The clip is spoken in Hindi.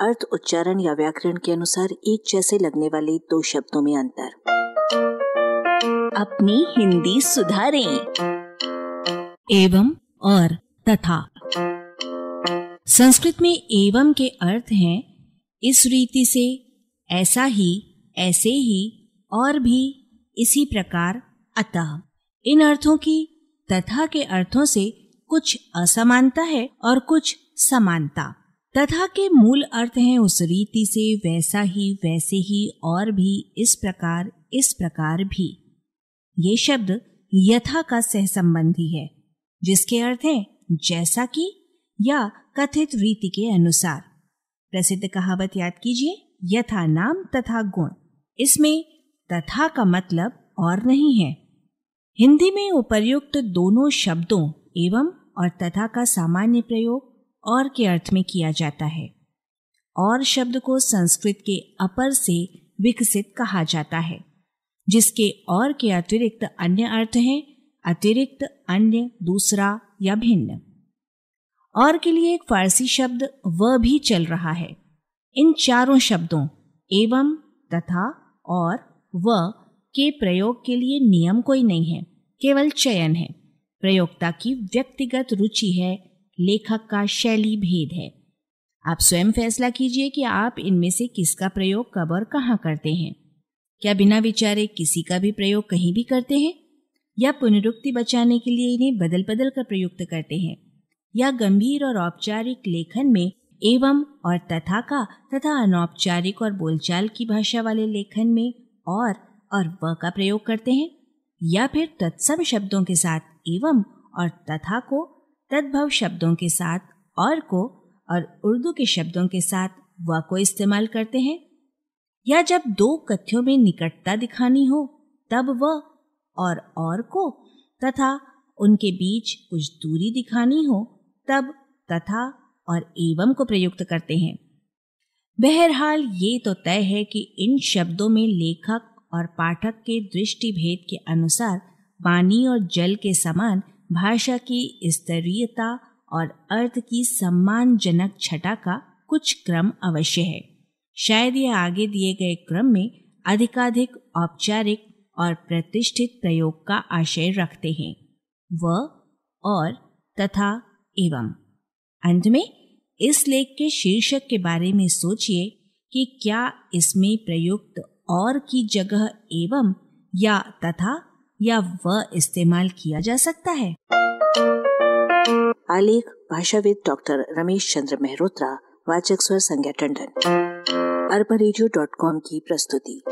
अर्थ, उच्चारण या व्याकरण के अनुसार एक जैसे लगने वाले दो शब्दों में अंतर। अपनी हिंदी सुधारें। एवं, और, तथा। संस्कृत में एवं के अर्थ हैं, इस रीति से, ऐसा ही, ऐसे ही, और भी, इसी प्रकार, अतः। इन अर्थों की, तथा के अर्थों से कुछ असमानता है और कुछ समानता। तथा के मूल अर्थ हैं उस रीति से वैसा ही, वैसे ही और भी, इस प्रकार इस प्रकार भी। ये शब्द यथा का सह संबंधी है, जिसके अर्थ है जैसा कि या कथित रीति के अनुसार। प्रसिद्ध कहावत याद कीजिए, यथा नाम तथा गुण। इसमें तथा का मतलब और नहीं है। हिंदी में उपर्युक्त दोनों शब्दों एवं और तथा का सामान्य प्रयोग और के अर्थ में किया जाता है। और शब्द को संस्कृत के अपर से विकसित कहा जाता है, जिसके और के अतिरिक्त अन्य अर्थ हैं, अतिरिक्त अन्य, दूसरा या भिन्न। और के लिए एक फारसी शब्द व भी चल रहा है। इन चारों शब्दों, एवं, तथा, और, व, के प्रयोग के लिए नियम कोई नहीं है, केवल चयन है। प्रयोक्ता की व्यक्तिगत रुचि है लेखक का शैली भेद है। आप स्वयं फैसला कीजिए कि आप इनमें से किसका प्रयोग कब और कहाँ करते हैं। क्या बिना विचारे किसी का भी प्रयोग कहीं भी करते हैं? या पुनरुक्ति बचाने के लिए इन्हें बदल बदल कर प्रयुक्त करते हैं? या गंभीर और औपचारिक लेखन में एवं और तथा का तथा अनौपचारिक और बोलचाल की भाषा वाले लेखन में और और व का प्रयोग करते हैं? या फिर तत्सम शब्दों के साथ एवं और तथा को तद्भव शब्दों के साथ और को और उर्दू के शब्दों के साथ व को इस्तेमाल करते हैं। या जब दो कथ्यों में निकटता दिखानी हो, तब व और और को तथा उनके बीच कुछ दूरी दिखानी हो, तब तथा और एवं को प्रयुक्त करते हैं। बहरहाल ये तो तय है कि इन शब्दों में लेखक और पाठक के दृष्टि भेद के अनुसार पानी और जल के समान भाषा की स्तरीयता और अर्थ की सम्मानजनक छटा का कुछ क्रम अवश्य है। शायद यह आगे दिए गए क्रम में अधिकाधिक औपचारिक और प्रतिष्ठित प्रयोग का आशय रखते हैं। व, और, तथा, एवं। अंत में, इस लेख के शीर्षक के बारे में सोचिए कि क्या इसमें प्रयुक्त और की जगह एवं या तथा या व इस्तेमाल किया जा सकता है। आलेख, भाषाविद डॉक्टर रमेश चंद्र मेहरोत्रा, वाचक स्वर संज्ञा टंडन। अरबा की प्रस्तुति।